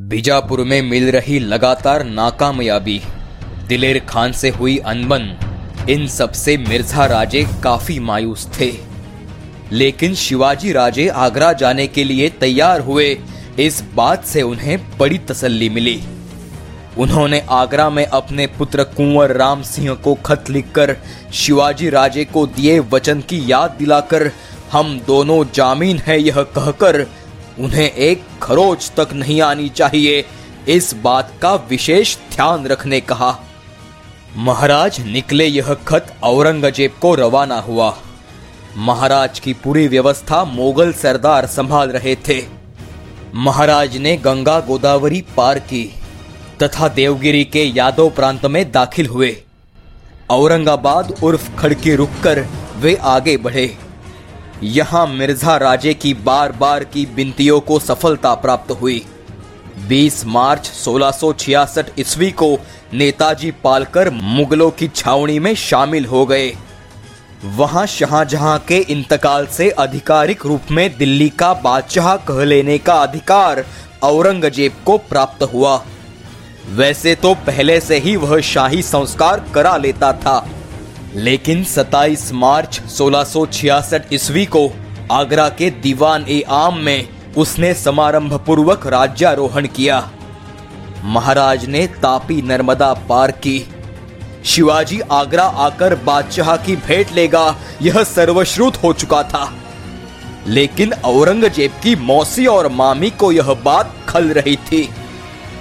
बीजापुर में मिल रही लगातार नाकामयाबी। दिलेर खान से हुई अनबन। इन सबसे मिर्ज़ा राजे काफ़ी मायूस थे। लेकिन शिवाजी राजे आगरा जाने के लिए तैयार हुए। इस बात से उन्हें बड़ी तसल्ली मिली। उन्होंने आगरा में अपने पुत्र कुंवर राम सिंह को खत लिखकर शिवाजी राजे को दिए वचन की याद दिलाकर, हम दोनों जामीन है, यह कहकर उन्हें एक खरोच तक नहीं आनी चाहिए। इस बात का विशेष ध्यान रखने कहा। महाराज, निकले यह खत औरंगज़ेब को रवाना हुआ। महाराज की पूरी व्यवस्था मोगल सरदार संभाल रहे थे। महाराज ने गंगा गोदावरी पार की तथा देवगिरी के यादव प्रांत में दाखिल हुए। औरंगाबाद उर्फ़ खड़की रुककर वे आगे बढ़े। यहाँ मिर्ज़ा राजे की बार बार की बिनतियों को सफलता प्राप्त हुई। 20 मार्च 1666 ईस्वी को नेताजी पालकर मुगलों की छावनी में शामिल हो गए। वहाँ शाहजहां के इंतकाल से आधिकारिक रूप में दिल्ली का बादशाह कह लेने का अधिकार औरंगज़ेब को प्राप्त हुआ। वैसे तो पहले से ही वह शाही संस्कार करा लेता था। लेकिन 27 मार्च 1666 ईस्वी को आगरा के दीवान ए आम में उसने समारंभ पूर्वक राज्यारोहण किया। महाराज ने तापी नर्मदा पार की। शिवाजी आगरा आकर बादशाह की भेंट लेगा, यह सर्वश्रुत हो चुका था। लेकिन औरंगज़ेब की मौसी और मामी को यह बात खल रही थी।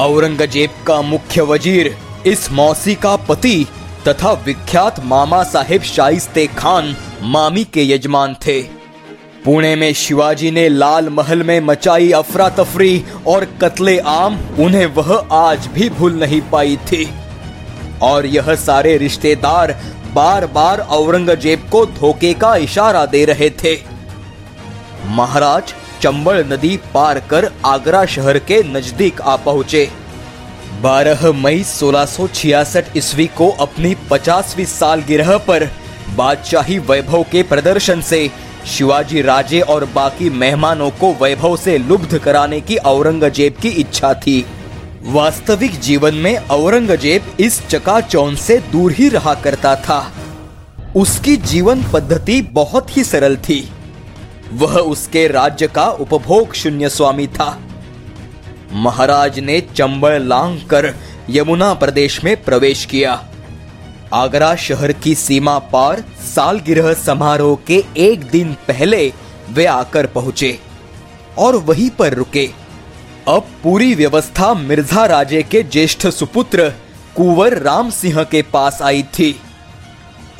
औरंगज़ेब का मुख्य वज़ीर इस मौसी का पति तथा विख्यात मामा साहेब शाइस्ते खान मामी के यजमान थे। पुणे में शिवाजी ने लाल महल में मचाई अफरा तफरी और कत्ले आम, उन्हें वह आज भी भूल नहीं पाई थी। और यह सारे रिश्तेदार बार बार औरंगज़ेब को धोखे का इशारा दे रहे थे। महाराज, चंबल नदी पार कर आगरा शहर के नज़दीक आ पहुँचे। 12 मई 1666 ईस्वी को अपनी 50वीं सालगिरह पर बादशाही वैभव के प्रदर्शन से शिवाजी राजे और बाकी मेहमानों को वैभव से लुब्ध कराने की औरंगज़ेब की इच्छा थी। वास्तविक जीवन में औरंगज़ेब इस चकाचौंध से दूर ही रहा करता था। उसकी जीवन पद्धति बहुत ही सरल थी। वह उसके राज्य का उपभोग शून्य स्वामी था। महाराज ने चंबल लांग कर यमुना प्रदेश में प्रवेश किया। आगरा शहर की सीमा पार सालगिरह समारोह के एक दिन पहले वे आकर पहुँचे और वहीं पर रुके। अब पूरी व्यवस्था मिर्ज़ा राजे के ज्येष्ठ सुपुत्र कुंवर राम सिंह के पास आई थी।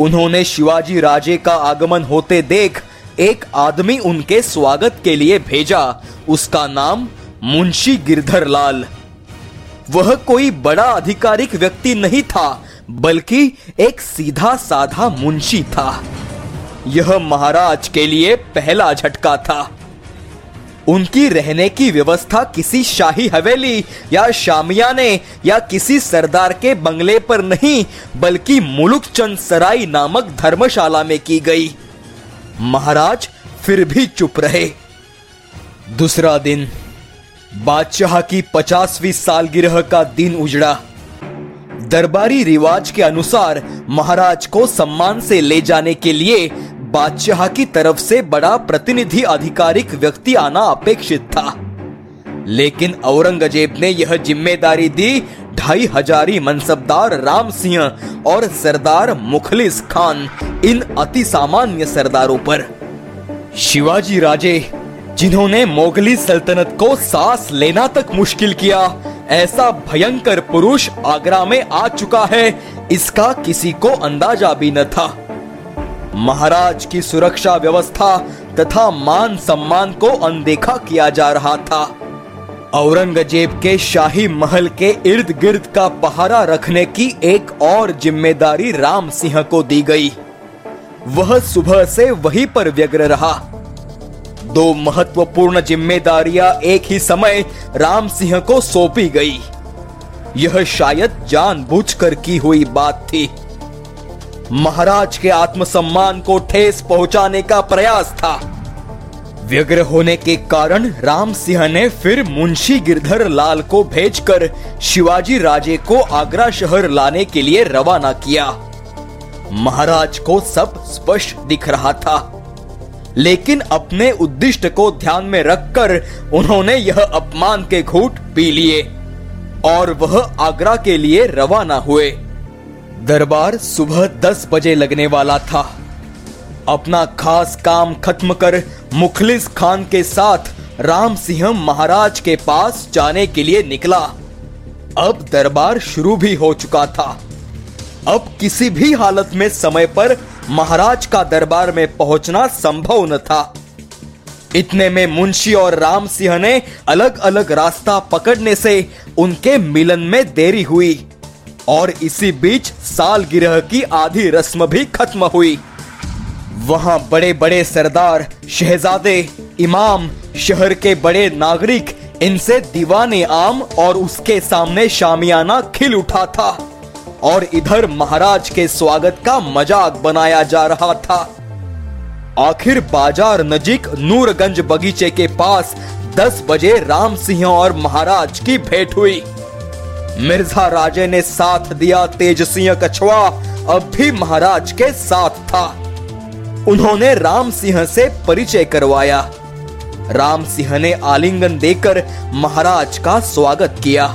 उन्होंने शिवाजी राजे का आगमन होते देख एक आदमी उनके स्वागत के लिए भेजा। उसका नाम मुंशी गिरधर लाल वह कोई बड़ा आधिकारिक व्यक्ति नहीं था, बल्कि एक सीधा साधा मुंशी था। यह महाराज के लिए पहला झटका था। उनकी रहने की व्यवस्था किसी शाही हवेली या शामियाने या किसी सरदार के बंगले पर नहीं, बल्कि मुलुकचंद सराय नामक धर्मशाला में की गई। महाराज फिर भी चुप रहे। दूसरा दिन बादशाह की पचासवीं सालगिरह का दिन उजड़ा। दरबारी रिवाज के अनुसार महाराज को सम्मान से ले जाने के लिए बादशाह की तरफ़ से बड़ा प्रतिनिधि आधिकारिक व्यक्ति आना अपेक्षित था। लेकिन औरंगज़ेब ने यह ज़िम्मेदारी दी, ढाई हजारी मनसबदार राम सिंह और सरदार मुखलिस खान इन अति सामान्य सरदारों पर। शिवाजी राजे जिन्होंने मोगली सल्तनत को सांस लेना तक मुश्किल किया। ऐसा भयंकर पुरुष आगरा में आ चुका है। इसका किसी को अंदाज़ा भी न था। महाराज की सुरक्षा व्यवस्था तथा मान सम्मान को अनदेखा किया जा रहा था। औरंगज़ेब के शाही महल के इर्द गिर्द का पहारा रखने की एक और ज़िम्मेदारी राम सिंह को दी गई। वह सुबह से वहीं पर व्यग्र रहा। दो महत्वपूर्ण जिम्मेदारियाँ एक ही समय राम सिंह को सौंपी गई। यह शायद जानबूझकर की हुई बात थी। महाराज के आत्मसम्मान को ठेस पहुँचाने का प्रयास था। व्यग्र होने के कारण राम सिंह ने फिर मुंशी गिरधर लाल को भेजकर शिवाजी राजे को आगरा शहर लाने के लिए रवाना किया। महाराज को सब स्पष्ट दिख रहा था। लेकिन अपने उद्दिष्ट को ध्यान में रखकर उन्होंने यह अपमान के घूट पी लिए और वह आगरा के लिए रवाना हुए। दरबार सुबह दस बजे लगने वाला था। अपना खास काम खत्म कर मुखलिस खान के साथ राम सिंह महाराज के पास जाने के लिए निकला। अब दरबार शुरू भी हो चुका था। अब किसी भी हालत में समय पर महाराज का दरबार में पहुँचना संभव न था। इतने में मुंशी और राम सिंह ने अलग अलग रास्ता पकड़ने से उनके मिलन में देरी हुई और इसी बीच साल गिरह की आधी रस्म भी खत्म हुई। वहाँ बड़े बड़े सरदार, शहजादे, इमाम, शहर के बड़े नागरिक, इनसे दीवाने आम और उसके सामने शामियाना खिल उठा था। और इधर महाराज के स्वागत का मज़ाक बनाया जा रहा था। आखिर बाज़ार नजीक नूरगंज बगीचे के पास 10 बजे राम सिंह और महाराज की भेंट हुई। मिर्ज़ा राजे ने साथ दिया तेज सिंह कछुआ, अब भी महाराज के साथ था। उन्होंने राम सिंह से परिचय करवाया। राम सिंह ने आलिंगन देकर महाराज का स्वागत किया।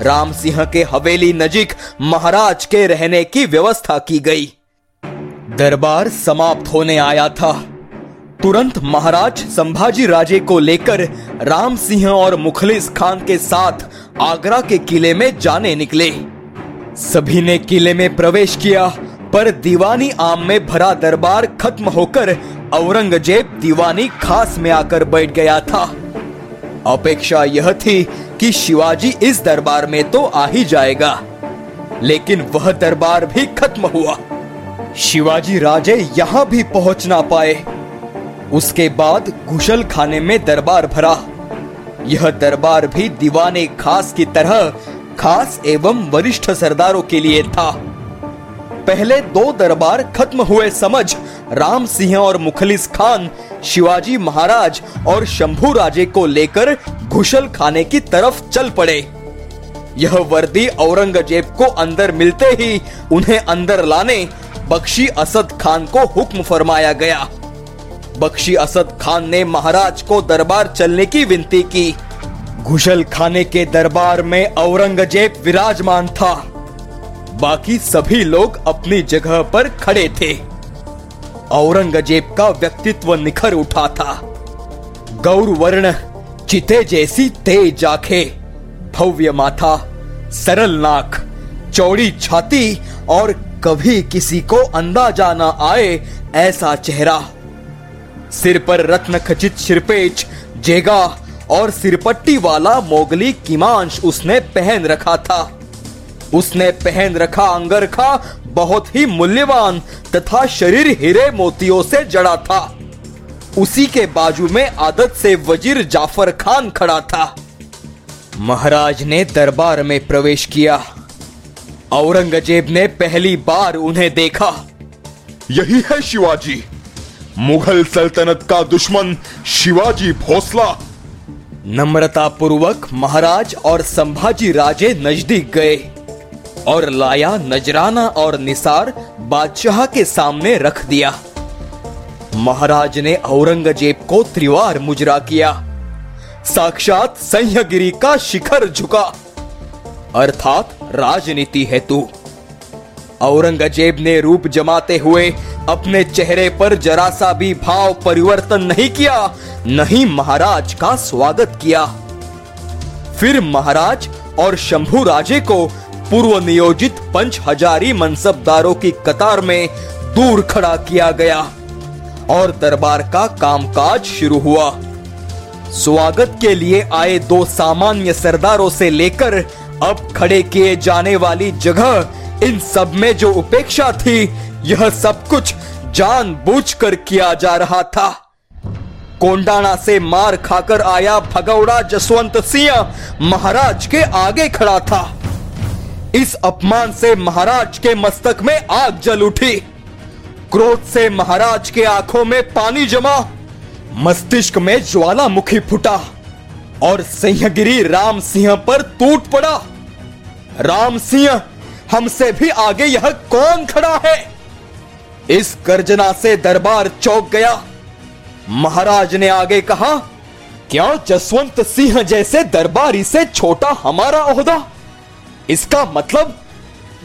राम सिंह के हवेली नजीक महाराज के रहने की व्यवस्था की गई। दरबार समाप्त होने आया था। तुरंत महाराज संभाजी राजे को लेकर राम सिंह और मुखलिस खान के साथ आगरा के किले में जाने निकले। सभी ने किले में प्रवेश किया, पर दीवानी आम में भरा दरबार खत्म होकर औरंगज़ेब दीवानी खास में आकर बैठ गया था। अपेक्षा यह थी कि शिवाजी इस दरबार में तो आ ही जाएगा, लेकिन वह दरबार भी खत्म हुआ। शिवाजी राजे यहाँ भी पहुँच ना पाए। उसके बाद घुशल खाने में दरबार भरा। यह दरबार भी दीवाने खास की तरह खास एवं वरिष्ठ सरदारों के लिए था। पहले दो दरबार खत्म हुए समझ राम सिंह और मुखलिस खान शिवाजी महाराज और शंभू राजे को लेकर घुशल खाने की तरफ़ चल पड़े। यह वर्दी औरंगज़ेब को अंदर मिलते ही उन्हें अंदर लाने बख्शी असद खान को हुक्म फरमाया गया। बख्शी असद खान ने महाराज को दरबार चलने की विनती की। घुशल खाने के दरबार में औरंगज़ेब विराजमान था। बाकी सभी लोग अपनी जगह पर खड़े थे। औरंगज़ेब का व्यक्तित्व निखर उठा था। गौर वर्ण चिते जैसी तेज आँखें, भव्य माथा, सरल नाक, चौड़ी छाती और कभी किसी को अंदाज़ा न आए ऐसा चेहरा। सिर पर रत्न खचित सिरपेच, जेगा और सिरपट्टी वाला मोगली किमांश उसने पहन रखा था। उसने पहन रखा अंगरखा बहुत ही मूल्यवान तथा शरीर हीरे मोतियों से जड़ा था। उसी के बाजू में आदत से वज़ीर जाफ़र खान खड़ा था। महाराज ने दरबार में प्रवेश किया। औरंगज़ेब ने पहली बार उन्हें देखा। यही है शिवाजी। मुगल सल्तनत का दुश्मन शिवाजी भोसला। नम्रता पूर्वक महाराज और संभाजी राजे नज़दीक गए। और लाया नजराना और निसार बादशाह के सामने रख दिया। महाराज ने औरंगज़ेब को त्रिवार मुजरा किया। साक्षात संयगिरी का शिखर झुका। अर्थात राजनीति हेतु। औरंगज़ेब ने रूप जमाते हुए अपने चेहरे पर जरा सा भी भाव परिवर्तन नहीं किया, नहीं महाराज का स्वागत किया। फिर महाराज और शंभू राजे को पूर्व नियोजित पंच हजारी मनसबदारों की कतार में दूर खड़ा किया गया और दरबार का कामकाज शुरू हुआ। स्वागत के लिए आए दो सामान्य सरदारों से लेकर अब खड़े किए जाने वाली जगह इन सब में जो उपेक्षा थी, यह सब कुछ जानबूझकर किया जा रहा था। कोंडाना से मार खाकर आया भगौड़ा जसवंत सिंह महाराज के आगे खड़ा था। इस अपमान से महाराज के मस्तक में आग जल उठी। क्रोध से महाराज के आँखों में पानी जमा। मस्तिष्क में ज्वालामुखी फूटा और सिंहगिरी राम सिंह पर टूट पड़ा। राम सिंह, हमसे भी आगे यह कौन खड़ा है? इस गर्जना से दरबार चौक गया। महाराज ने आगे कहा, क्या जसवंत सिंह जैसे दरबारी से छोटा हमारा ओहदा? इसका मतलब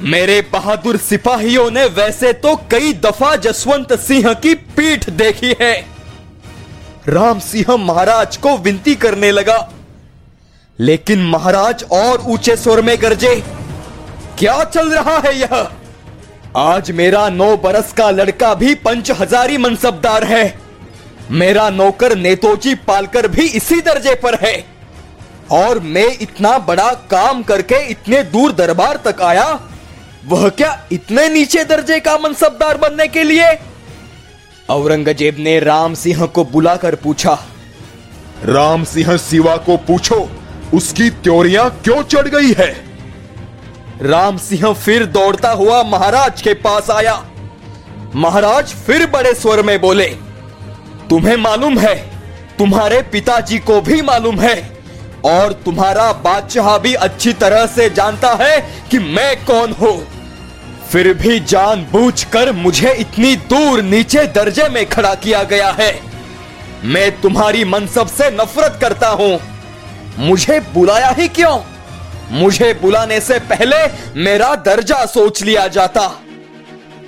मेरे बहादुर सिपाहियों ने वैसे तो कई दफ़ा जसवंत सिंह की पीठ देखी है। राम सिंह महाराज को विनती करने लगा, लेकिन महाराज और ऊँचे स्वर में गरजे, क्या चल रहा है यह? आज मेरा नौ बरस का लड़का भी पंच हजारी मनसबदार है। मेरा नौकर नेतोजी पालकर भी इसी दर्जे पर है। और मैं इतना बड़ा काम करके इतने दूर दरबार तक आया वह क्या इतने नीचे दर्जे का मनसबदार बनने के लिए? औरंगज़ेब ने राम सिंह को बुलाकर पूछा राम सिंह सिवा को पूछो उसकी त्योरिया क्यों चढ़ गई है? राम सिंह फिर दौड़ता हुआ महाराज के पास आया। महाराज फिर बड़े स्वर में बोले तुम्हें मालूम है तुम्हारे पिताजी को भी मालूम है और तुम्हारा बादशाह भी अच्छी तरह से जानता है कि मैं कौन हूँ। फिर भी जानबूझकर मुझे इतनी दूर नीचे दर्जे में खड़ा किया गया है। मैं तुम्हारी मनसब से नफरत करता हूँ। मुझे बुलाया ही क्यों? मुझे बुलाने से पहले मेरा दर्जा सोच लिया जाता।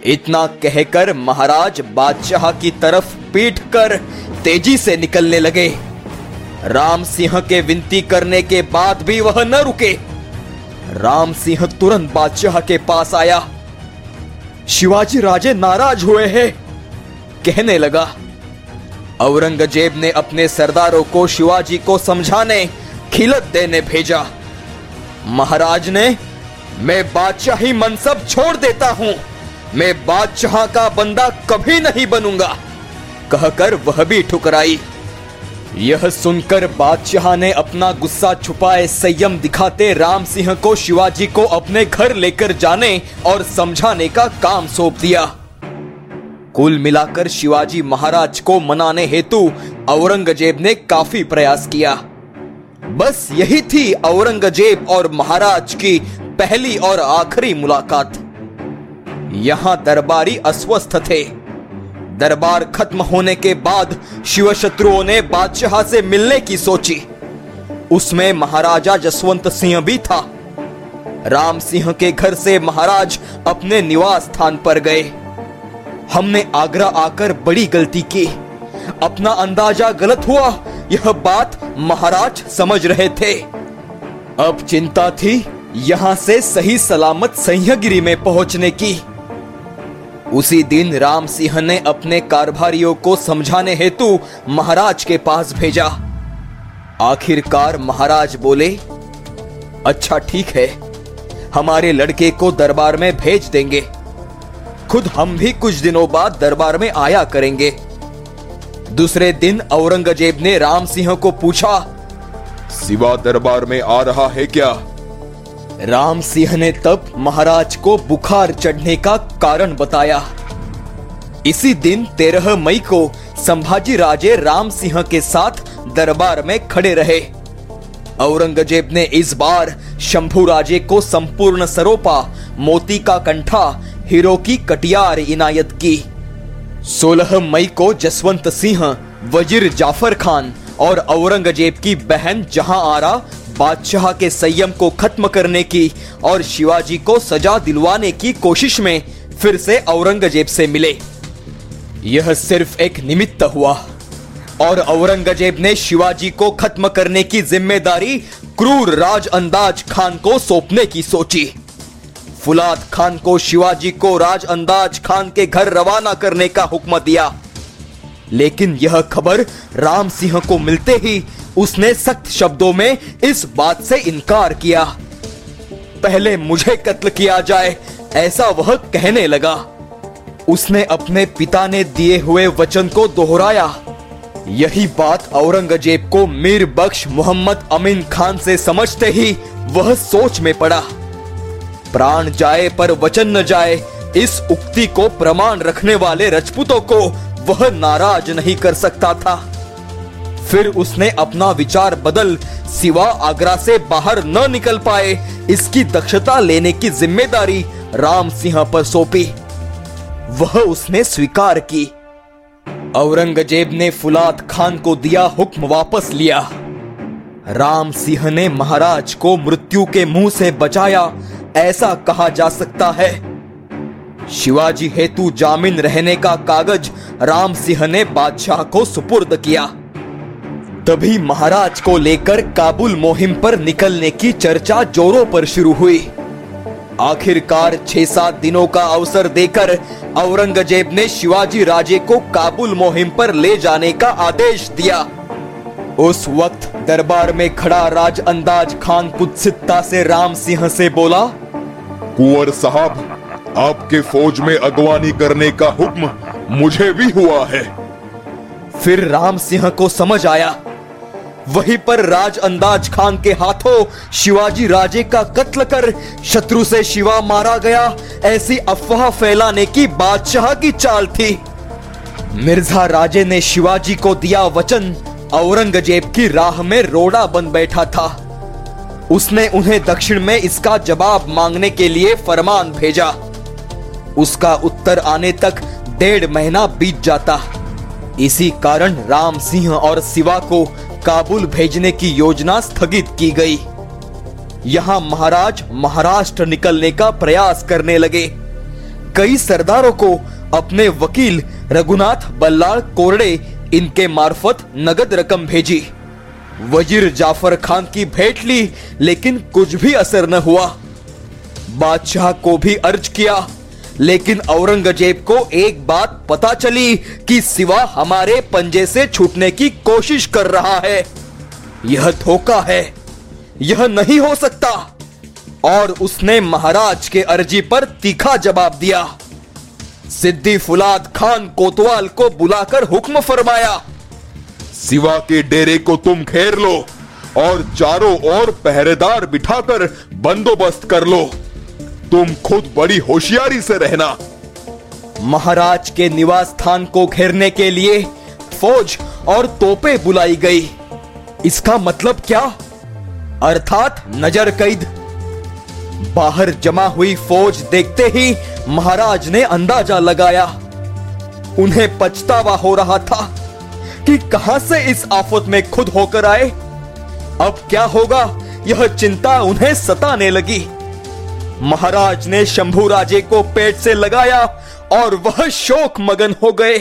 इतना कहकर महाराज बादशाह की तरफ़ पीट कर तेज़ी से निकलने लगे। राम सिंह के विनती करने के बाद भी वह न रुके। राम सिंह तुरंत बादशाह के पास आया। शिवाजी राजे नाराज़ हुए हैं। कहने लगा, औरंगज़ेब ने अपने सरदारों को शिवाजी को समझाने खिलत देने भेजा। महाराज ने, मैं बादशाही मनसब छोड़ देता हूँ। मैं बादशाह का बंदा कभी नहीं बनूँगा। कहकर वह भी ठुकराई। यह सुनकर बादशाह ने अपना गुस्सा छुपाए, संयम दिखाते राम सिंह को शिवाजी को अपने घर लेकर जाने और समझाने का काम सौंप दिया। कुल मिलाकर शिवाजी महाराज को मनाने हेतु औरंगज़ेब ने काफ़ी प्रयास किया। बस यही थी औरंगज़ेब और महाराज की पहली और आखिरी मुलाकात। यहाँ दरबारी अस्वस्थ थे। दरबार खत्म होने के बाद शिव शत्रुओं ने बादशाह से मिलने की सोची। उसमें महाराजा जसवंत सिंह भी था। राम सिंह के घर से महाराज अपने निवास स्थान पर गए। हमने आगरा आकर बड़ी गलती की। अपना अंदाज़ा गलत हुआ, यह बात महाराज समझ रहे थे। अब चिंता थी यहाँ से सही सलामत सह्यगिरी में पहुँचने की। उसी दिन राम सिंह ने अपने कारभारियों को समझाने हेतु महाराज के पास भेजा। आखिरकार महाराज बोले अच्छा ठीक है। हमारे लड़के को दरबार में भेज देंगे। खुद हम भी कुछ दिनों बाद दरबार में आया करेंगे। दूसरे दिन औरंगज़ेब ने राम सिंह को पूछा, सिवा दरबार में आ रहा है क्या? राम सिंह ने तब महाराज को बुखार चढ़ने का कारण बताया। इसी दिन तेरह मई को संभाजी राजे राम सिंह के साथ दरबार में खड़े रहे। औरंगज़ेब ने इस बार शंभू राजे को संपूर्ण सरोपा, मोती का कंठा, हीरो की कटियार इनायत की। 16 मई को जसवंत सिंह, वज़ीर जाफ़र खान और औरंगज़ेब की बहन जहाँ आरा बादशाह के संयम को खत्म करने की और शिवाजी को सजा दिलवाने की कोशिश में फिर से औरंगज़ेब से मिले। यह सिर्फ़ एक निमित्त हुआ और औरंगज़ेब ने शिवाजी को खत्म करने की ज़िम्मेदारी क्रूर राज अंदाज खान को सौंपने की सोची। फुलाद खान को शिवाजी को राज अंदाज खान के घर रवाना करने का हुक्म दिया। लेकिन यह खबर राम सिंह को मिलते ही उसने सख्त शब्दों में इस बात से इनकार किया। पहले मुझे कत्ल किया जाए, ऐसा वह कहने लगा। उसने अपने पिता ने दिए हुए वचन को दोहराया। यही बात औरंगज़ेब को मीर बख्श मोहम्मद अमीन खान से समझते ही वह सोच में पड़ा। प्राण जाए पर वचन न जाए, इस उक्ति को प्रमाण रखने वाले रजपूतों को वह नाराज़ नहीं कर सकता था। फिर उसने अपना विचार बदल सिवा आगरा से बाहर न निकल पाए। इसकी दक्षता लेने की ज़िम्मेदारी राम सिंह पर सौंपी। वह उसने स्वीकार की। औरंगज़ेब ने फुलाद खान को दिया हुक्म वापस लिया। राम सिंह ने महाराज को मृत्यु के मुँह से बचाया। ऐसा कहा जा सकता है। शिवाजी हेतु जामिन रहने का कागज़ राम सिंह ने बादशाह को सुपुर्द किया। तभी महाराज को लेकर काबुल मुहिम पर निकलने की चर्चा जोरों पर शुरू हुई। आखिरकार छह सात दिनों का अवसर देकर औरंगज़ेब ने शिवाजी राजे को काबुल मुहिम पर ले जाने का आदेश दिया। उस वक्त दरबार में खड़ा राज अंदाज खान कुत्सितता से राम सिंह से बोला कुंवर साहब आपके फौज में अगवानी करने का हुक्म मुझे भी हुआ है। फिर राम सिंह को समझ आया वहीं पर राज अंदाज खान के हाथों शिवाजी राजे का कत्ल कर शत्रु से शिवा मारा गया। ऐसी अफवाह फैलाने की बादशाह की चाल थी। मिर्ज़ा राजे ने शिवाजी को दिया वचन। औरंगज़ेब की राह में रोड़ा बन बैठा था। उसने उन्हें दक्षिण में इसका जवाब मांगने के लिए फरमान भेजा। उसका उत्तर आने तक डेढ़ महीना बीत जाता। इसी कारण राम सिंह और शिवा को काबुल भेजने की योजना स्थगित की गई। यहाँ महाराज महाराष्ट्र निकलने का प्रयास करने लगे। कई सरदारों को अपने वकील रघुनाथ बल्लाल कोरडे इनके मार्फत नगद रकम भेजी। वज़ीर जाफ़र खान की भेंट ली, लेकिन कुछ भी असर न हुआ। बादशाह को भी अर्ज़ किया। लेकिन औरंगज़ेब को एक बात पता चली कि सिवा हमारे पंजे से छूटने की कोशिश कर रहा है। यह धोखा है। यह नहीं हो सकता। और उसने महाराज के अर्जी पर तीखा जवाब दिया। सिद्दी फुलाद खान कोतवाल को बुलाकर हुक्म फरमाया, सिवा के डेरे को तुम घेर लो और चारों ओर पहरेदार बिठाकर बंदोबस्त कर लो। तुम खुद बड़ी होशियारी से रहना। महाराज के निवास स्थान को घेरने के लिए फौज और तोपे बुलाई गई। इसका मतलब क्या? अर्थात नज़र कैद। बाहर जमा हुई फौज देखते ही महाराज ने अंदाज़ा लगाया। उन्हें पछतावा हो रहा था कि कहाँ से इस आफत में खुद होकर आए। अब क्या होगा? यह चिंता उन्हें सताने लगी। महाराज ने शंभू राजे को पेट से लगाया और वह शोक मगन हो गए।